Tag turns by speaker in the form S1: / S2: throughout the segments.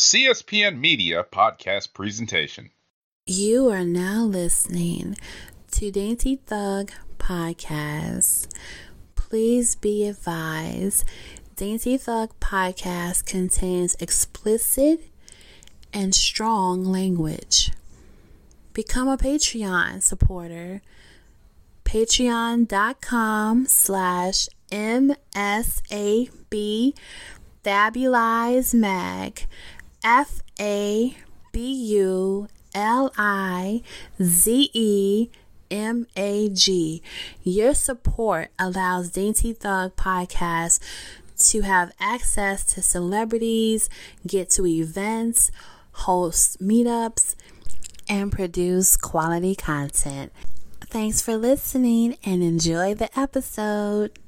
S1: CSPN Media podcast presentation.
S2: You are now listening to Dainty Thug Podcast. Please be advised Dainty Thug Podcast contains explicit and strong language. Become a Patreon supporter. Patreon.com slash MSAB Fabulize Mag. F A B U L I Z E M A G. Your support allows Dainty Thug Podcast to have access to celebrities, get to events, host meetups, and produce quality content. Thanks for listening and enjoy the episode.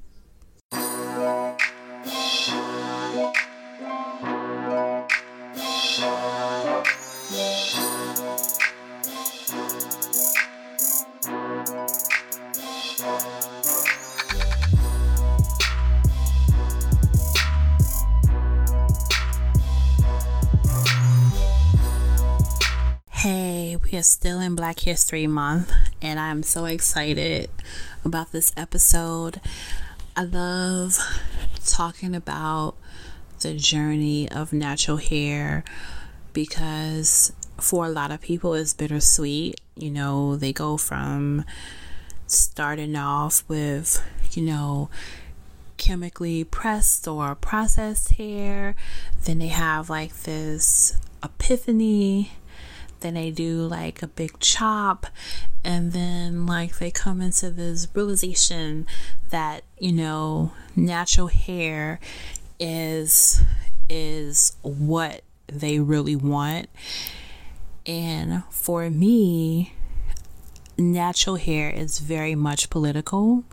S2: Are still in Black History Month, and I'm so excited about this episode. I love talking about the journey of natural hair because for a lot of people it's bittersweet. You know, they go from starting off with, you know, chemically pressed or processed hair, then they have like this epiphany then they do like a big chop and then like they come into this realization that you know natural hair is is what they really want. And for me natural hair is very much political.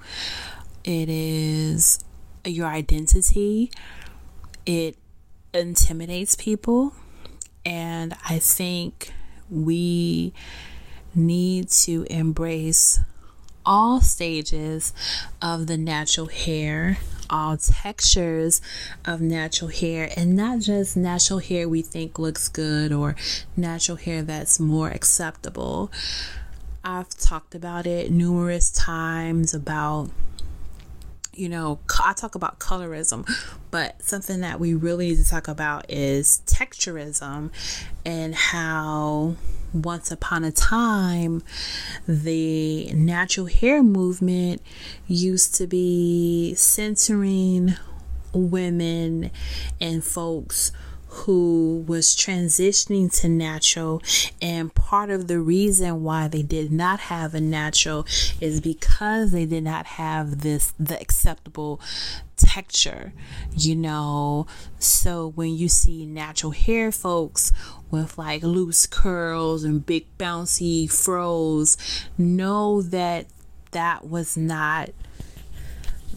S2: It is your identity. It intimidates people. And i think we need to embrace all stages of the natural hair, all textures of natural hair, and not just natural hair we think looks good or natural hair that's more acceptable. I've talked about it numerous times about you know, I talk about colorism, but something that we really need to talk about is texturism and how once upon a time the natural hair movement used to be centering women and folks who was transitioning to natural. And part of the reason why they did not have a natural is because they did not have this the acceptable texture you know? So when you see natural hair folks with like loose curls and big bouncy fros know that that was not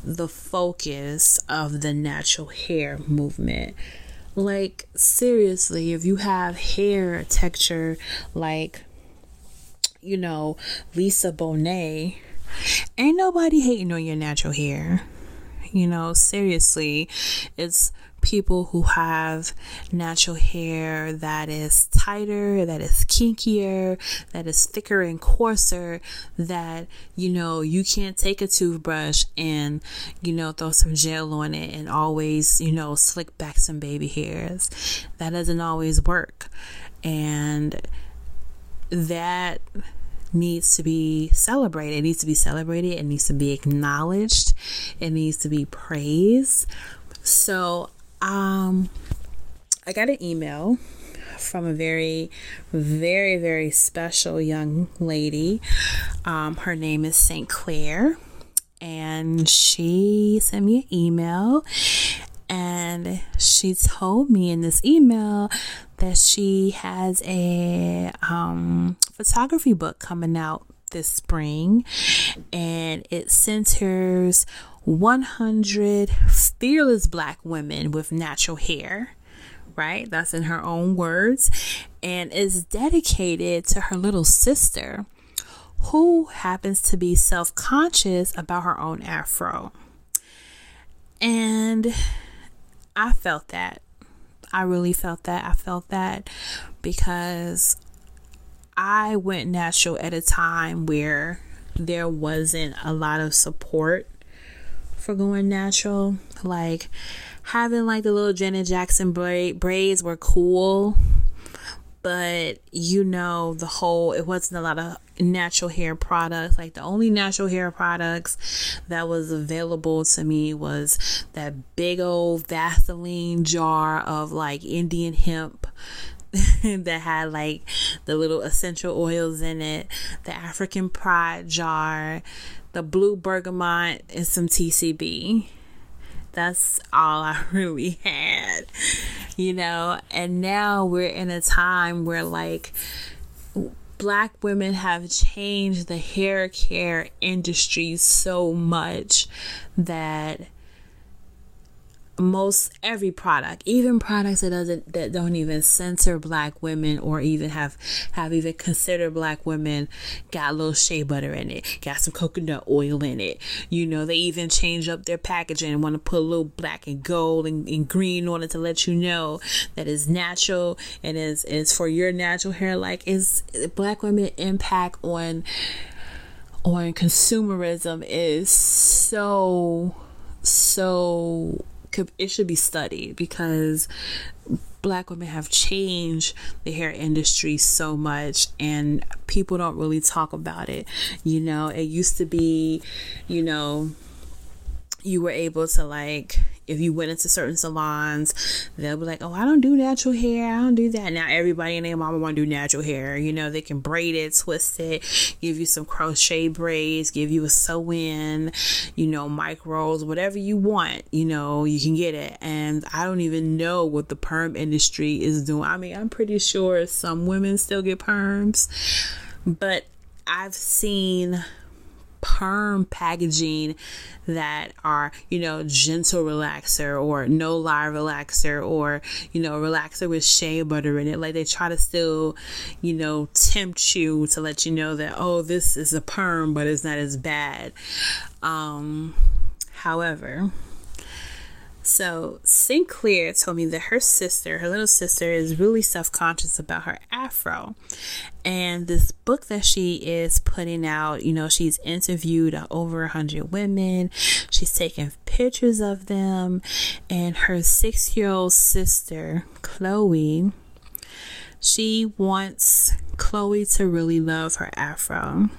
S2: the focus of the natural hair movement like, seriously, if you have hair texture like, you know, Lisa Bonet, ain't nobody hating on your natural hair. You know, seriously, it's people who have natural hair that is tighter, that is kinkier, that is thicker and coarser, that, you know, you can't take a toothbrush and, you know, throw some gel on it and always, you know, slick back some baby hairs. That doesn't always work. And that needs to be celebrated. It needs to be celebrated. It needs to be acknowledged. It needs to be praised. So um, I got an email from a very, very, very special young lady. Um, her name is St. Clair, and she sent me an email. And she told me in this email that she has a um, photography book coming out this spring, and it centers 100 fearless black women with natural hair right? That's in her own words, and is dedicated to her little sister who happens to be self conscious about her own afro. And I felt that. I really felt that. I felt that because I went natural at a time where there wasn't a lot of support for going natural. Like having like the little Janet Jackson braid, braids were cool, but you know the whole it wasn't a lot of natural hair products like the only natural hair products that was available to me was that big old vaseline jar of like indian hemp that had like the little essential oils in it the african pride jar the blue bergamot and some tcb that's all I really had, you know. And now we're in a time where, like, black women have changed the hair care industry so much that most every product, even products that doesn't that don't even censor black women or even have have even considered black women, got a little shea butter in it, got some coconut oil in it. You know, they even change up their packaging and want to put a little black and gold and, and green on it to let you know that it's natural and is is for your natural hair. Like is black women impact on on consumerism is so so it should be studied because black women have changed the hair industry so much and people don't really talk about it. You know it used to be you know you were able to like if you went into certain salons, they'll be like, "Oh, I don't do natural hair. I don't do that." Now everybody and their mama want to do natural hair. You know, they can braid it, twist it, give you some crochet braids, give you a sew-in, you know, micros, whatever you want. You know, you can get it. And I don't even know what the perm industry is doing. I mean, I'm pretty sure some women still get perms, but I've seen perm packaging that are, you know, gentle relaxer or no lie relaxer or, you know, relaxer with shea butter in it. Like they try to still, you know, tempt you to let you know that, oh, this is a perm, but it's not as bad. Um, however, so Sinclair told me that her sister, her little sister, is really self conscious about her afro. And this book that she is putting out, you know, she's interviewed over a hundred women. She's taken pictures of them. And her six year old sister, Chloe, she wants Chloe to really love her afro.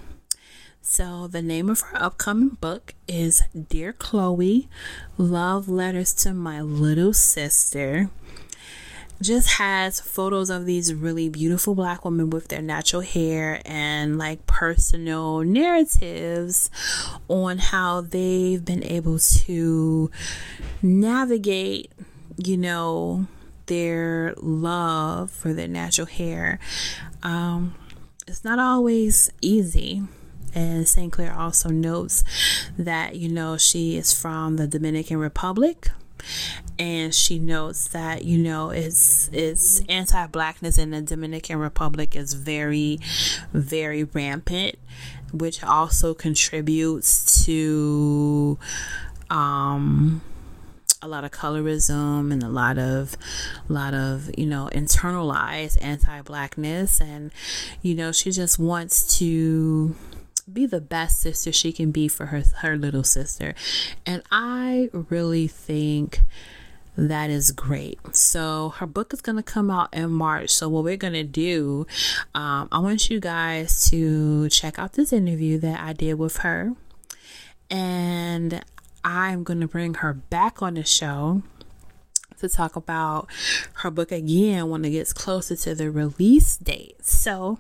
S2: So, the name of her upcoming book is Dear Chloe Love Letters to My Little Sister. Just has photos of these really beautiful black women with their natural hair and like personal narratives on how they've been able to navigate, you know, their love for their natural hair. Um, it's not always easy and St. Clair also notes that, you know, she is from the Dominican Republic and she notes that you know it's it's anti-blackness in the Dominican Republic is very very rampant which also contributes to um a lot of colorism and a lot of a lot of you know internalized anti-blackness and you know she just wants to be the best sister she can be for her her little sister. And I really think that is great. So her book is going to come out in March. So what we're going to do, um, I want you guys to check out this interview that I did with her, and I'm going to bring her back on the show to talk about her book again when it gets closer to the release date. So,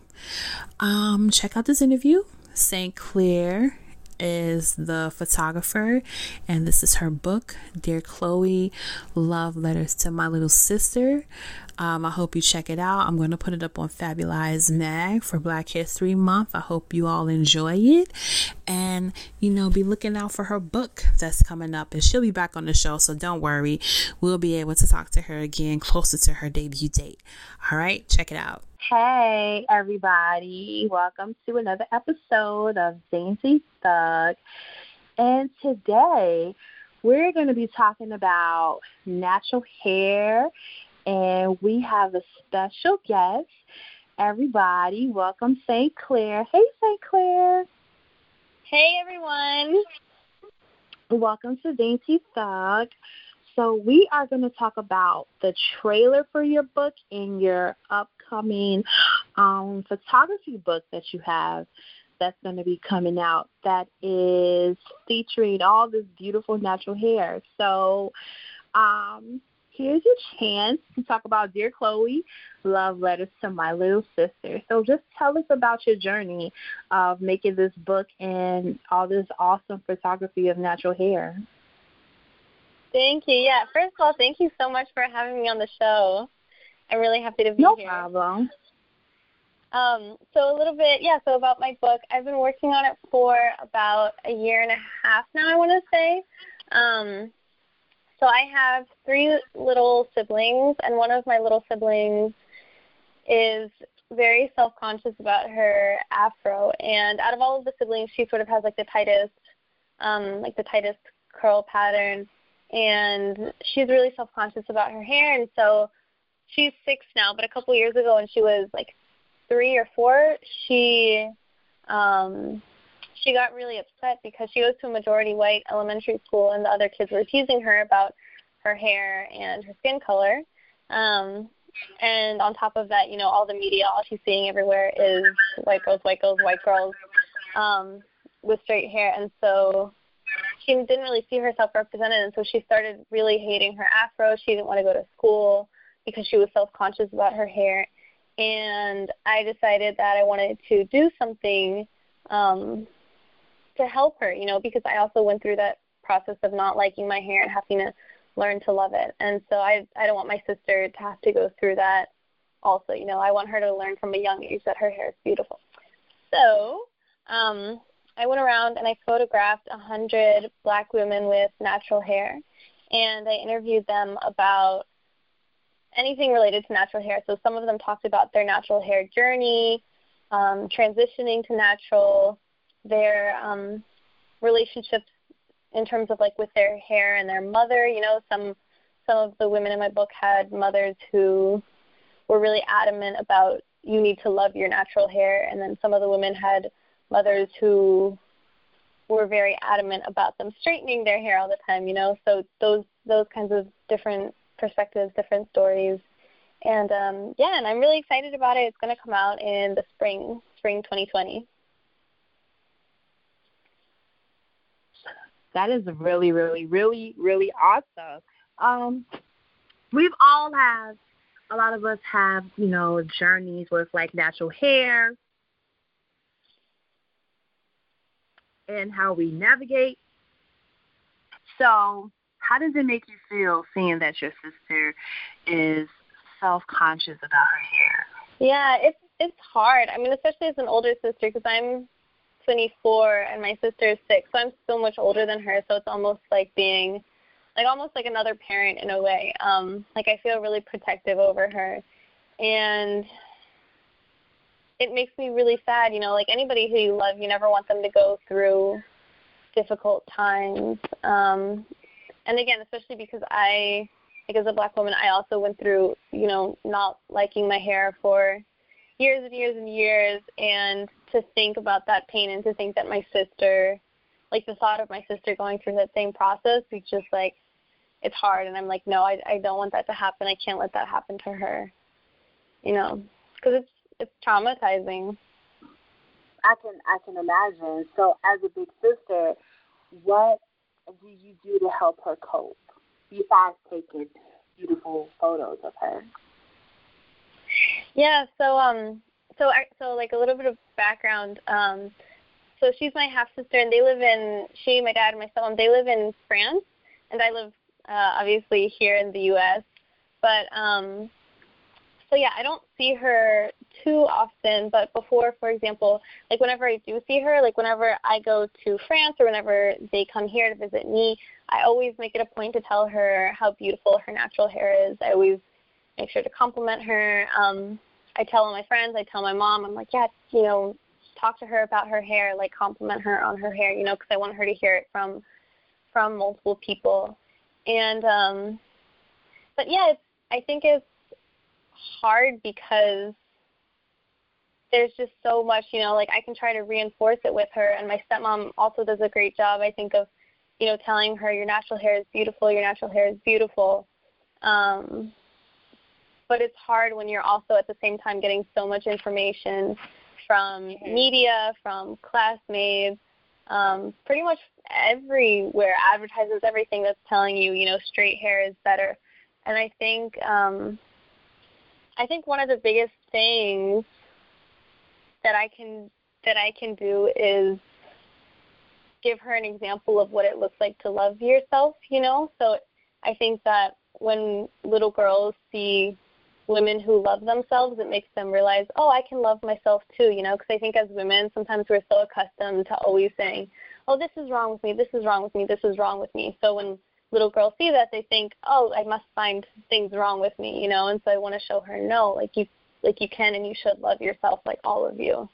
S2: um, check out this interview. St. Clair is the photographer, and this is her book, Dear Chloe Love Letters to My Little Sister. Um, I hope you check it out. I'm going to put it up on Fabulize Mag for Black History Month. I hope you all enjoy it. And, you know, be looking out for her book that's coming up. And she'll be back on the show, so don't worry. We'll be able to talk to her again closer to her debut date. All right, check it out.
S3: Hey, everybody. Welcome to another episode of Dainty Thug. And today we're going to be talking about natural hair and we have a special guest. Everybody, welcome St. Clair. Hey, St. Clair.
S4: Hey, everyone.
S3: Welcome to Dainty Thug. So, we are going to talk about the trailer for your book and your upcoming um, photography book that you have that's going to be coming out that is featuring all this beautiful natural hair. So, um, here's your chance to talk about Dear Chloe, Love Letters to My Little Sister. So just tell us about your journey of making this book and all this awesome photography of natural hair.
S4: Thank you. Yeah, first of all, thank you so much for having me on the show. I'm really happy to be
S3: no
S4: here.
S3: No problem.
S4: Um, so a little bit, yeah, so about my book. I've been working on it for about a year and a half now, I want to say. Um, so I have three little siblings, and one of my little siblings is very self-conscious about her afro. And out of all of the siblings, she sort of has like the tightest, um, like the tightest curl pattern, and she's really self-conscious about her hair. And so she's six now, but a couple years ago, when she was like three or four, she um, she got really upset because she goes to a majority white elementary school and the other kids were teasing her about her hair and her skin color. Um, and on top of that, you know, all the media, all she's seeing everywhere is white girls, white girls, white girls um, with straight hair. And so she didn't really see herself represented. And so she started really hating her afro. She didn't want to go to school because she was self conscious about her hair. And I decided that I wanted to do something um, to help her, you know, because I also went through that process of not liking my hair and having to learn to love it. And so I I don't want my sister to have to go through that also, you know. I want her to learn from a young age that her hair is beautiful. So, um I went around and I photographed a hundred black women with natural hair and I interviewed them about anything related to natural hair. So some of them talked about their natural hair journey, um, transitioning to natural, their um, relationships in terms of like with their hair and their mother. You know, some some of the women in my book had mothers who were really adamant about you need to love your natural hair, and then some of the women had mothers who were very adamant about them straightening their hair all the time. You know, so those those kinds of different perspectives, different stories. And um, yeah, and I'm really excited about it. It's going to come out in the spring, spring 2020.
S3: That is really, really, really, really awesome. Um, we've all had, a lot of us have, you know, journeys with like natural hair and how we navigate. So, how does it make you feel seeing that your sister is self-conscious about her hair?
S4: Yeah, it's it's hard. I mean, especially as an older sister, because I'm 24 and my sister is six, so I'm so much older than her. So it's almost like being, like almost like another parent in a way. Um, like I feel really protective over her, and it makes me really sad. You know, like anybody who you love, you never want them to go through difficult times. Um, and again, especially because I, like as a black woman, I also went through, you know, not liking my hair for years and years and years, and to think about that pain and to think that my sister, like the thought of my sister going through that same process, it's just like, it's hard. And I'm like, no, I, I don't want that to happen. I can't let that happen to her, you know, because it's it's traumatizing.
S3: I can I can imagine. So as a big sister, what do you do to help her cope besides taking beautiful photos of her?
S4: Yeah, so um so I, so like a little bit of background um so she's my half sister and they live in she my dad and my stepmom they live in France and I live uh obviously here in the US but um so yeah, I don't see her too often, but before, for example, like whenever I do see her, like whenever I go to France or whenever they come here to visit me, I always make it a point to tell her how beautiful her natural hair is. I always make sure to compliment her. Um, I tell all my friends, I tell my mom, I'm like, yeah, you know, talk to her about her hair, like compliment her on her hair, you know, because I want her to hear it from from multiple people. And um, but yeah, it's I think it's hard because there's just so much, you know, like I can try to reinforce it with her and my stepmom also does a great job I think of, you know, telling her your natural hair is beautiful, your natural hair is beautiful. Um but it's hard when you're also at the same time getting so much information from mm-hmm. media, from classmates, um, pretty much everywhere, advertisements, everything that's telling you, you know, straight hair is better. And I think um, I think one of the biggest things that I can that I can do is give her an example of what it looks like to love yourself, you know? So I think that when little girls see women who love themselves, it makes them realize, oh, I can love myself too, you know, because I think as women, sometimes we're so accustomed to always saying, oh, this is wrong with me, this is wrong with me, this is wrong with me. So when little girls see that, they think, oh, I must find things wrong with me, you know, and so I want to show her, no, like you, like you can and you should love yourself, like all of you.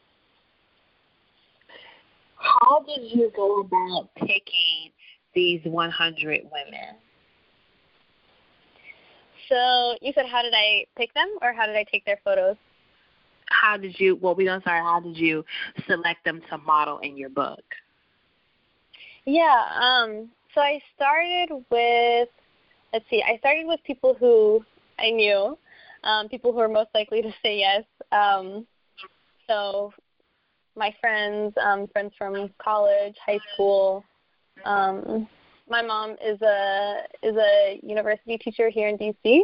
S3: How did you go about picking these 100 women?
S4: So you said, how did I pick them, or how did I take their photos?
S3: How did you? Well, we don't sorry. How did you select them to model in your book?
S4: Yeah. Um. So I started with. Let's see. I started with people who I knew, um, people who are most likely to say yes. Um, so my friends, um, friends from college, high school, um, my mom is a is a university teacher here in DC,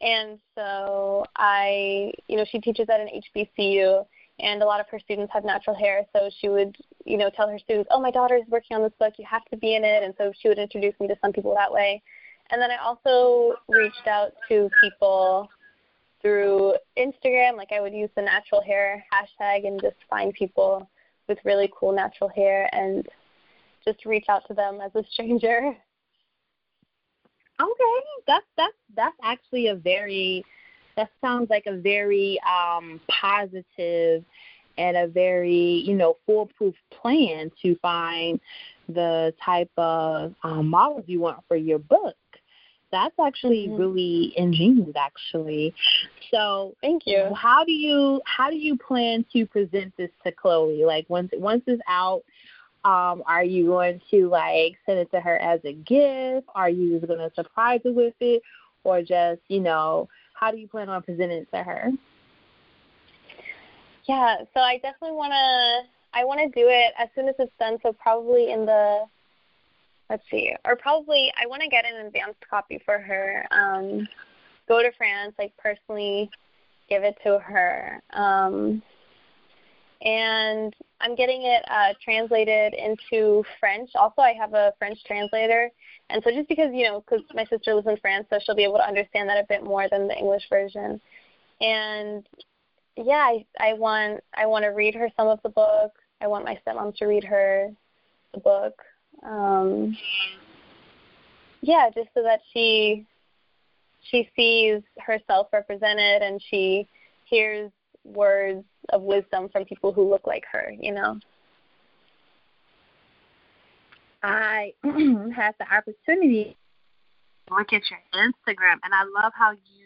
S4: and so I, you know, she teaches at an HBCU, and a lot of her students have natural hair. So she would, you know, tell her students, "Oh, my daughter is working on this book. You have to be in it." And so she would introduce me to some people that way. And then I also reached out to people through Instagram. Like I would use the natural hair hashtag and just find people with really cool natural hair and just reach out to them as a stranger.
S3: Okay, that's that's that's actually a very that sounds like a very um positive and a very you know foolproof plan to find the type of um, models you want for your book. That's actually mm-hmm. really ingenious, actually. So,
S4: thank you.
S3: How do you how do you plan to present this to Chloe? Like once once it's out, um, are you going to like send it to her as a gift? Are you going to surprise her with it, or just you know how do you plan on presenting it to her?
S4: Yeah, so I definitely want to. I want to do it as soon as it's done. So probably in the let's see, or probably I want to get an advanced copy for her. Um, go to France, like personally give it to her. Um, and I'm getting it uh, translated into French. Also, I have a French translator, and so just because you know, because my sister lives in France, so she'll be able to understand that a bit more than the English version. And yeah, I, I want I want to read her some of the book. I want my stepmom to read her the book. Um, yeah, just so that she she sees herself represented and she hears words of wisdom from people who look like her, you know.
S3: I had the opportunity to look at your Instagram, and I love how you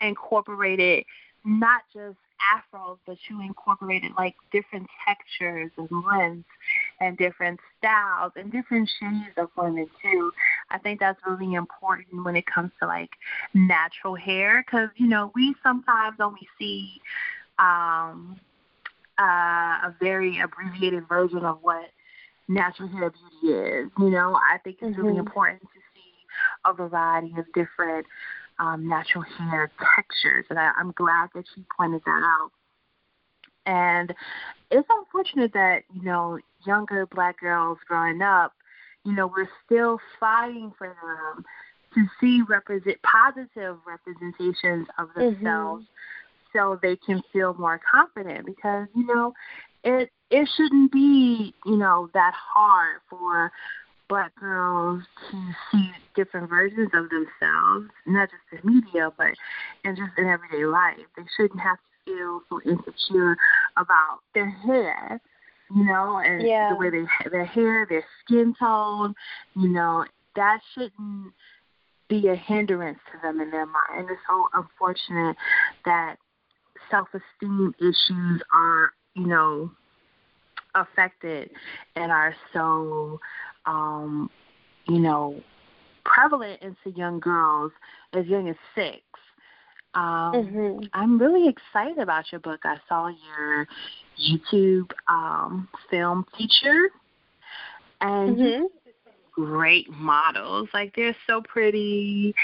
S3: incorporated not just afros, but you incorporated like different textures and lengths and different styles and different shades of women too. I think that's really important when it comes to like natural hair because you know we sometimes only see um, uh, a very abbreviated version of what natural hair beauty is. You know, I think it's mm-hmm. really important to see a variety of different um, natural hair textures, and I, I'm glad that she pointed that out. And it's unfortunate that you know younger black girls growing up, you know, we're still fighting for them to see represent positive representations of mm-hmm. themselves. Mm-hmm so they can feel more confident because you know it it shouldn't be you know that hard for black girls to see different versions of themselves, not just in media, but in just in everyday life. They shouldn't have to feel so insecure about their hair, you know, and
S4: yeah.
S3: the way they their hair, their skin tone, you know, that shouldn't be a hindrance to them in their mind. And it's so unfortunate that self esteem issues are, you know, affected and are so um, you know, prevalent into young girls as young as six. Um, mm-hmm. I'm really excited about your book. I saw your YouTube um, film feature, and mm-hmm. great models. Like they're so pretty.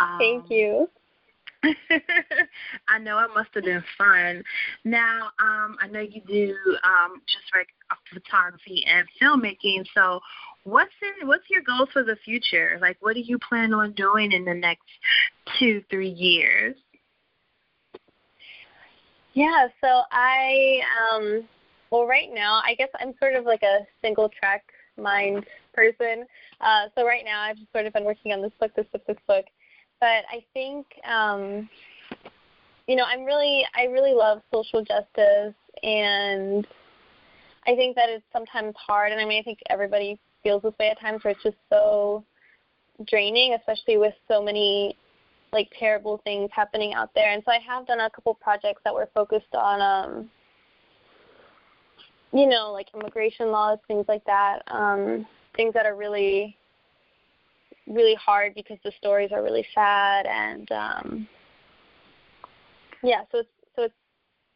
S4: Um, Thank you.
S3: I know it must have been fun. Now, um, I know you do um, just like photography and filmmaking. So, what's in what's your goals for the future? Like, what do you plan on doing in the next two, three years?
S4: Yeah, so I um well right now I guess I'm sort of like a single track mind person. Uh so right now I've just sort of been working on this book, this book, this book. But I think um you know, I'm really I really love social justice and I think that it's sometimes hard and I mean I think everybody feels this way at times where it's just so draining, especially with so many like terrible things happening out there. And so I have done a couple projects that were focused on um you know, like immigration laws, things like that. Um things that are really really hard because the stories are really sad and um yeah, so it's so it's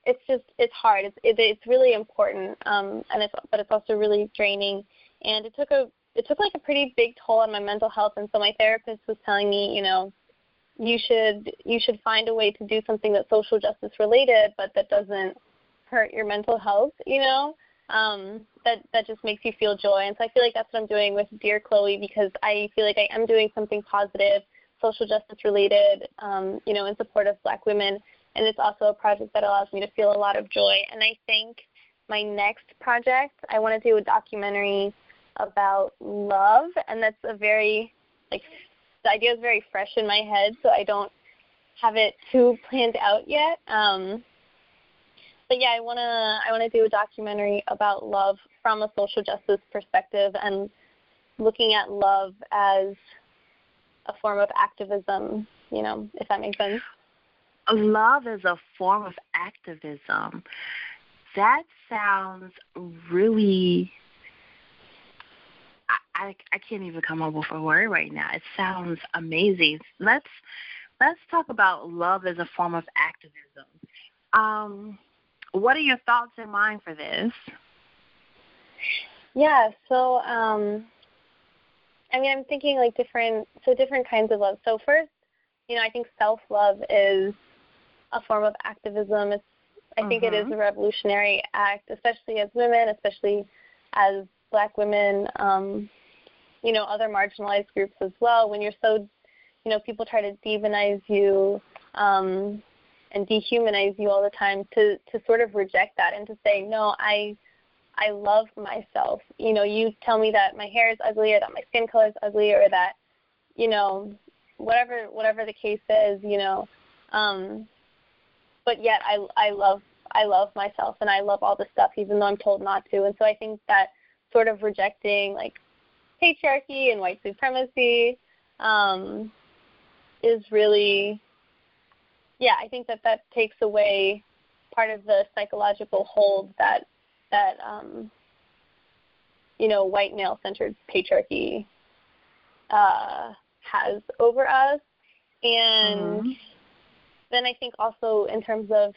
S4: it's just it's hard. It's it, it's really important um and it's but it's also really draining and it took a it took like a pretty big toll on my mental health and so my therapist was telling me, you know, you should you should find a way to do something that's social justice related but that doesn't hurt your mental health you know? Um that that just makes you feel joy. And so i feel like that's what i'm doing with dear chloe because i feel like i am doing something positive social justice related um you know in support of black women. And it's also a project that allows me to feel a lot of joy. And i think my next project i want to do a documentary about love. And that's a very like the idea is very fresh in my head, so I don't have it too planned out yet. Um, but yeah, I wanna I wanna do a documentary about love from a social justice perspective and looking at love as a form of activism. You know, if that makes sense.
S3: Love is a form of activism. That sounds really I I can't even come up with a word right now. It sounds amazing. Let's let's talk about love as a form of activism. Um, what are your thoughts in mind for this?
S4: Yeah, so um, I mean, I'm thinking like different, so different kinds of love. So first, you know, I think self-love is a form of activism. It's, I mm-hmm. think it is mm-hmm. a revolutionary act, especially as women, especially as Black women. Um, you know other marginalized groups as well when you're so you know people try to demonize you um and dehumanize you all the time to to sort of reject that and to say no i i love myself. You know you tell me that my hair is ugly or that my skin color is ugly or that you know whatever whatever the case is you know um but yet i i love i love myself and i love all the stuff even though i'm told not to. And so i think that sort of rejecting like patriarchy and white supremacy um, is really, yeah, I think that that takes away part of the psychological hold that that um, you know white male-centered patriarchy uh, has over us, and mm-hmm. then I think also in terms of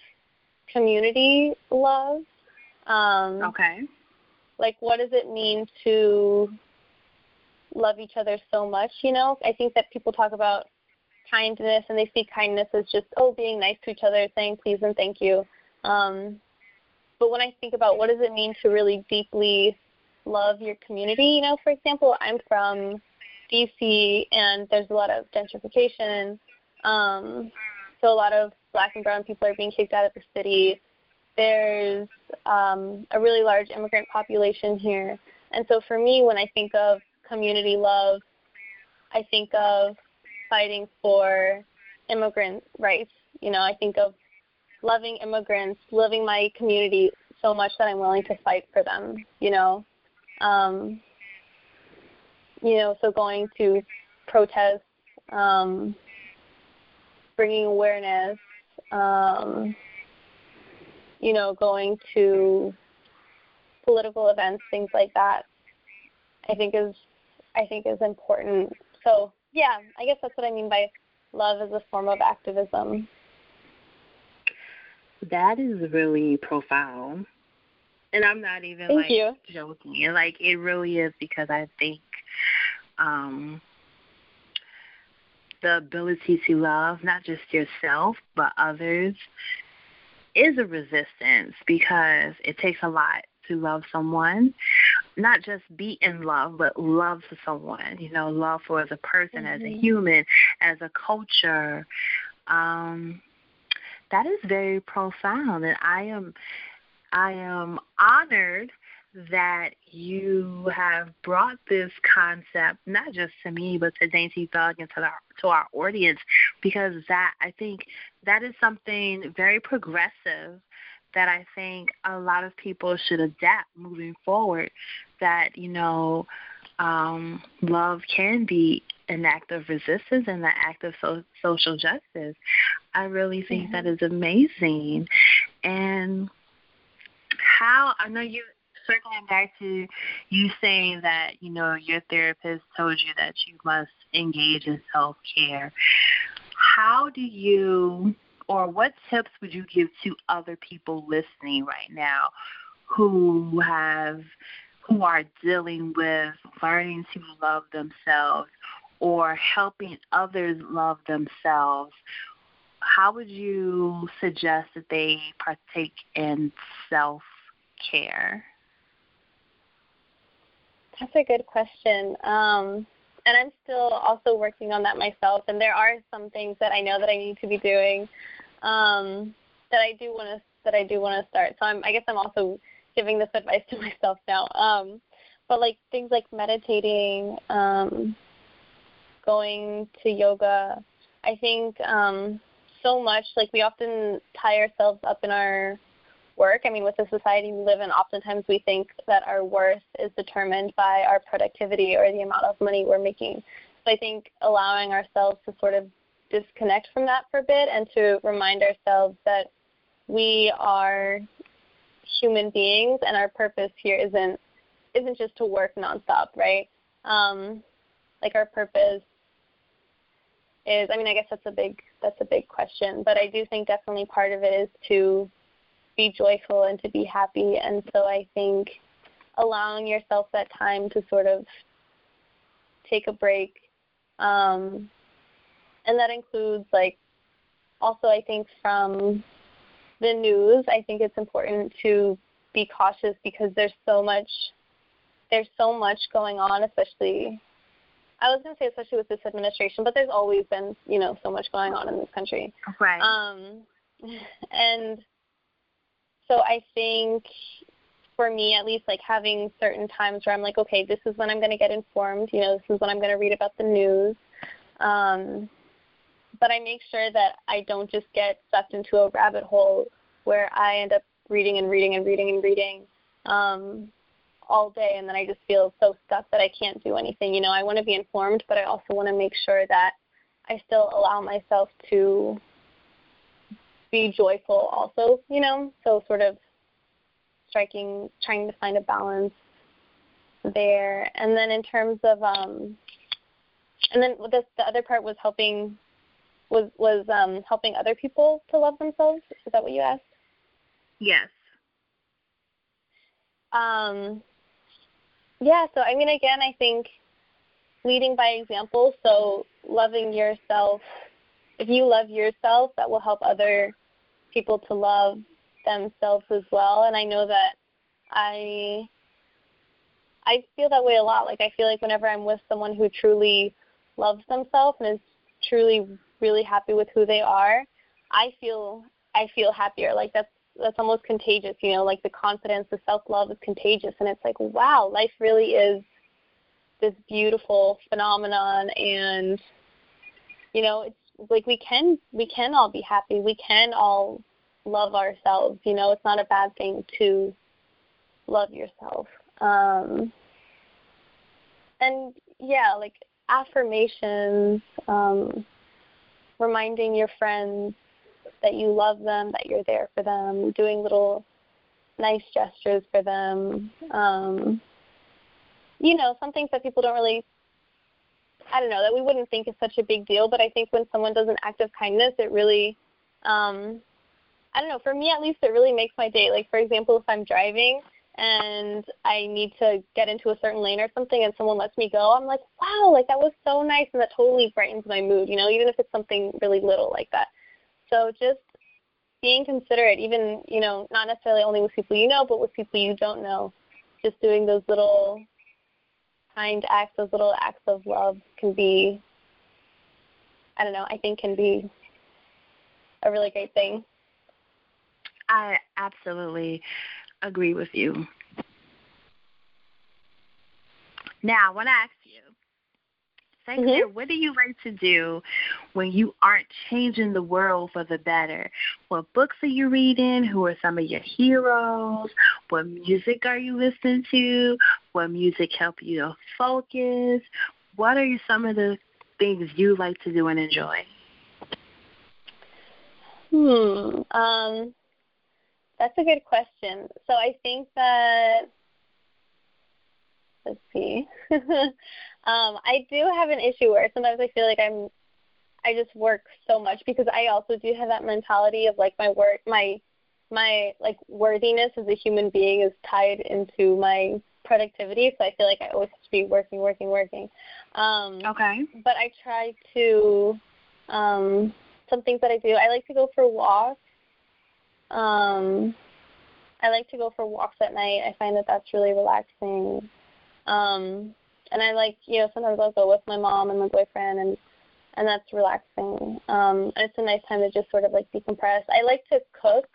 S4: community love. Um,
S3: okay.
S4: Like, what does it mean to love each other so much, you know? I think that people talk about kindness and they see kindness as just, oh, being nice to each other, saying please and thank you. Um, but when I think about what does it mean to really deeply love your community, you know, for example, I'm from DC and there's a lot of gentrification. Um, so a lot of black and brown people are being kicked out of the city. There's um, a really large immigrant population here. And so for me, when I think of community love, I think of fighting for immigrant rights. You know, I think of loving immigrants, loving my community so much that I'm willing to fight for them. You know, um, you know, so going to protests um, bringing awareness, um, you know, going to political events, things like that. I think is I think is important. So yeah, I guess that's what I mean by love as a form of activism.
S3: That is really profound. And I'm not even
S4: Thank
S3: like
S4: you.
S3: joking. Like it really is because I think um the ability to love not just yourself but others is a resistance because it takes a lot to love someone not just be in love but love for someone you know love for as a person
S4: mm-hmm.
S3: as a human as a culture um that is very profound and i am i am honored that you have brought this concept not just to me but to Dainty Thug and to our to our audience because that I think that is something very progressive that I think a lot of people should adapt moving forward. That you know, um, love can be an act of resistance and an act of so, social justice. I really think mm-hmm. that is amazing, and how I know you circling back to you saying that you know your therapist told you that you must engage in self care. How do you, or what tips would you give to other people listening right now who have, who are dealing with learning to love themselves or helping others love themselves? How would you suggest that they partake in self care?
S4: That's a good question. Um, and I'm still also working on that myself. And there are some things that I know that I need to be doing um, that I do want to that I do want to start. So I'm, I guess I'm also giving this advice to myself now. Um, but like things like meditating, um, going to yoga, I think um, so much. Like we often tie ourselves up in our work. I mean, with the society we live in, oftentimes we think that our worth is determined by our productivity or the amount of money we're making. So I think allowing ourselves to sort of disconnect from that for a bit and to remind ourselves that we are human beings and our purpose here isn't isn't just to work nonstop, right? Um, like our purpose is I mean I guess that's a big that's a big question, but I do think definitely part of it is to be joyful and to be happy. And so I think allowing yourself that time to sort of take a break. Um, and that includes like also I think from the news, I think it's important to be cautious because there's so much there's so much going on, especially I was gonna say especially with this administration, but there's always been, you know, so much going on in this country.
S3: Right.
S4: Um and so I think for me at least like having certain times where I'm like, okay, this is when I'm going to get informed, you know, this is when I'm going to read about the news. Um, but I make sure that I don't just get sucked into a rabbit hole where I end up reading and reading and reading and reading um, all day, and then I just feel so stuck that I can't do anything. You know, I want to be informed, but I also want to make sure that I still allow myself to be joyful also, you know, so sort of striking, trying to find a balance there. And then in terms of, um, and then this, the other part was helping, was was um, helping other people to love themselves. Is that what you asked?
S3: Yes.
S4: Um, yeah. So I mean, again, I think leading by example. So loving yourself. If you love yourself, that will help other people to love themselves as well and I know that I I feel that way a lot. Like I feel like whenever I'm with someone who truly loves themselves and is truly really happy with who they are, I feel I feel happier. Like that's that's almost contagious, you know, like the confidence, the self love is contagious and it's like, wow, life really is this beautiful phenomenon and you know, it's like we can we can all be happy. We can all love ourselves. You know, it's not a bad thing to love yourself. Um, and yeah, like affirmations, um, reminding your friends that you love them, that you're there for them, doing little nice gestures for them. Um, you know, some things that people don't really I don't know, that we wouldn't think is such a big deal, but I think when someone does an act of kindness it really um I don't know, for me at least it really makes my day. Like for example if I'm driving and I need to get into a certain lane or something and someone lets me go, I'm like, Wow, like that was so nice and that totally brightens my mood, you know, even if it's something really little like that. So just being considerate, even, you know, not necessarily only with people you know, but with people you don't know. Just doing those little kind acts, those little acts of love can be I don't know, I think can be a really great thing.
S2: I absolutely agree with you. Now, I want to ask you, say mm-hmm. what do you like to do when you aren't changing the world for the better? What books are you reading? Who are some of your heroes? What music are you listening to? What music help you to focus? What are some of the things you like to do and enjoy?
S4: Hmm. Um, that's a good question. So I think that let's see. um, I do have an issue where sometimes I feel like I'm I just work so much because I also do have that mentality of like my work my my like worthiness as a human being is tied into my productivity, so I feel like I always have to be working, working, working. Um
S2: Okay.
S4: But I try to um some things that I do. I like to go for walks um, I like to go for walks at night. I find that that's really relaxing. Um, and I like, you know, sometimes I'll go with my mom and my boyfriend, and and that's relaxing. Um, and it's a nice time to just sort of like decompress. I like to cook.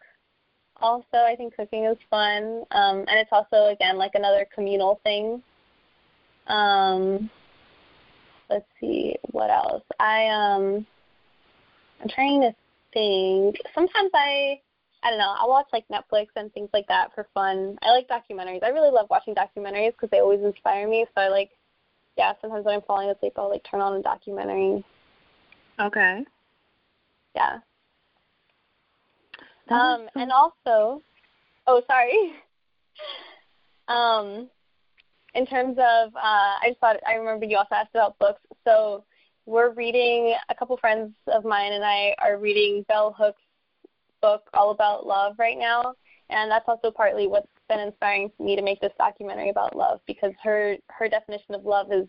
S4: Also, I think cooking is fun, um, and it's also again like another communal thing. Um, let's see what else. I um, I'm trying to think. Sometimes I I don't know. I watch like Netflix and things like that for fun. I like documentaries. I really love watching documentaries because they always inspire me. So I like, yeah. Sometimes when I'm falling asleep, I'll like turn on a documentary.
S2: Okay.
S4: Yeah. um, and also, oh sorry. um, in terms of, uh, I just thought I remember you also asked about books. So we're reading. A couple friends of mine and I are reading Bell Hooks book all about love right now, and that's also partly what's been inspiring me to make this documentary about love because her her definition of love is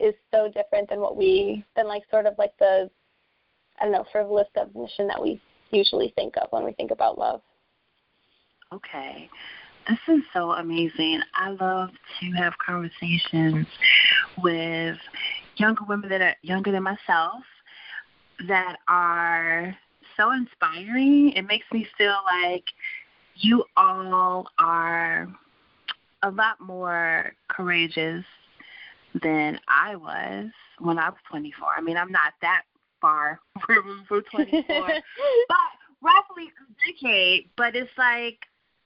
S4: is so different than what we than like sort of like the I don't know frivolous definition that we usually think of when we think about love.
S2: Okay. This is so amazing. I love to have conversations with younger women that are younger than myself that are so inspiring. It makes me feel like you all are a lot more courageous than I was when I was 24. I mean, I'm not that far removed from 24, but roughly a decade. But it's like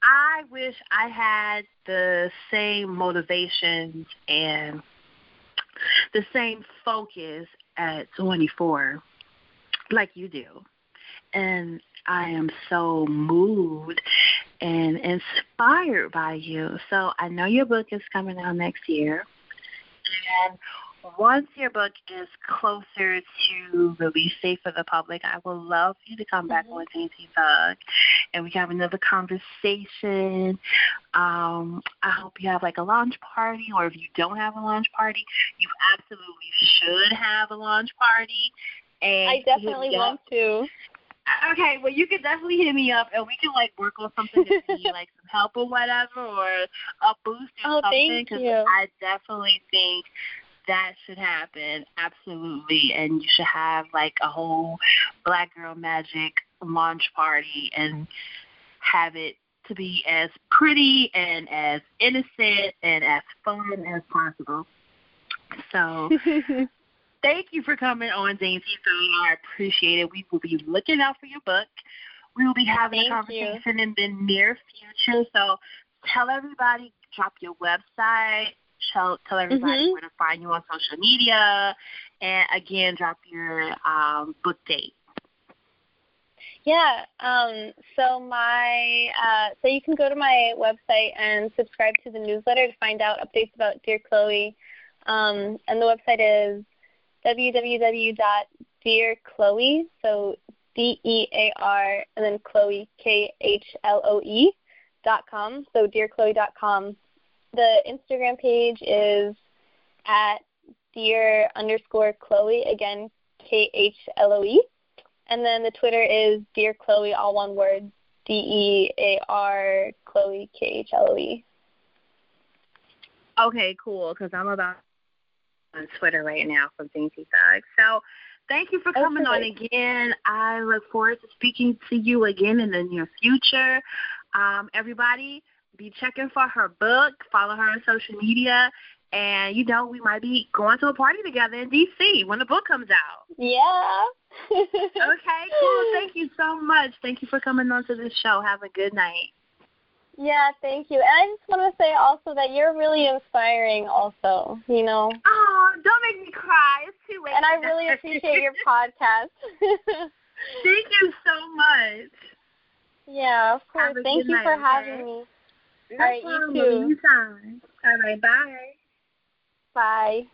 S2: I wish I had the same motivations and the same focus at 24 like you do and I am so moved and inspired by you. So I know your book is coming out next year. And once your book is closer to release date for the public, I would love for you to come back mm-hmm. on Dainty Thug and we can have another conversation. Um, I hope you have like a launch party, or if you don't have a launch party, you absolutely should have a launch party. And
S4: I definitely want to.
S2: Okay, well, you can definitely hit me up, and we can like work on something if you need like some help or whatever, or a boost or
S4: oh,
S2: something.
S4: Because I
S2: definitely think that should happen, absolutely, and you should have like a whole Black Girl Magic launch party and mm-hmm. have it to be as pretty and as innocent and as fun as possible. So thank you for coming on Dainty Thug. I appreciate it. We will be looking out for your book. We will be having
S4: thank
S2: a conversation
S4: you.
S2: in the near future. So tell everybody, drop your website
S3: tell, tell everybody
S4: Mhm.
S3: where to find you on social media, and again, drop your um, book date.
S4: Yeah. Um, so my uh, so you can go to my website and subscribe to the newsletter to find out updates about Dear Khloe. Um, and the website is www.dearkhloe. So D E A R and then Khloe K H L O E dot com. So dearkhloe dot com. The Instagram page is at dear underscore Khloe again K H L O E. And then the Twitter is Dear Khloe, all one word, D E A R Khloe K H L O E.
S3: Okay, cool. Because I'm about on Twitter right now from Dainty Thug. So, thank you for coming on again. I look forward to speaking to you again in the near future. Um, everybody, be checking for her book. Follow her on social media. And, you know, we might be going to a party together in D.C. when the book comes out.
S4: Yeah.
S3: Okay, cool. Thank you so much. Thank you for coming on to the show. Have a good night.
S4: Yeah, thank you. And I just want to say also that you're really inspiring also, you know.
S3: Oh, don't make me cry. It's too late.
S4: And I really appreciate your podcast.
S3: Thank you so much.
S4: yeah, of course. Thank you for
S3: night,
S4: having
S3: okay?
S4: me.
S3: No
S4: All right, you too.
S3: Anytime. All right, bye.
S4: Bye.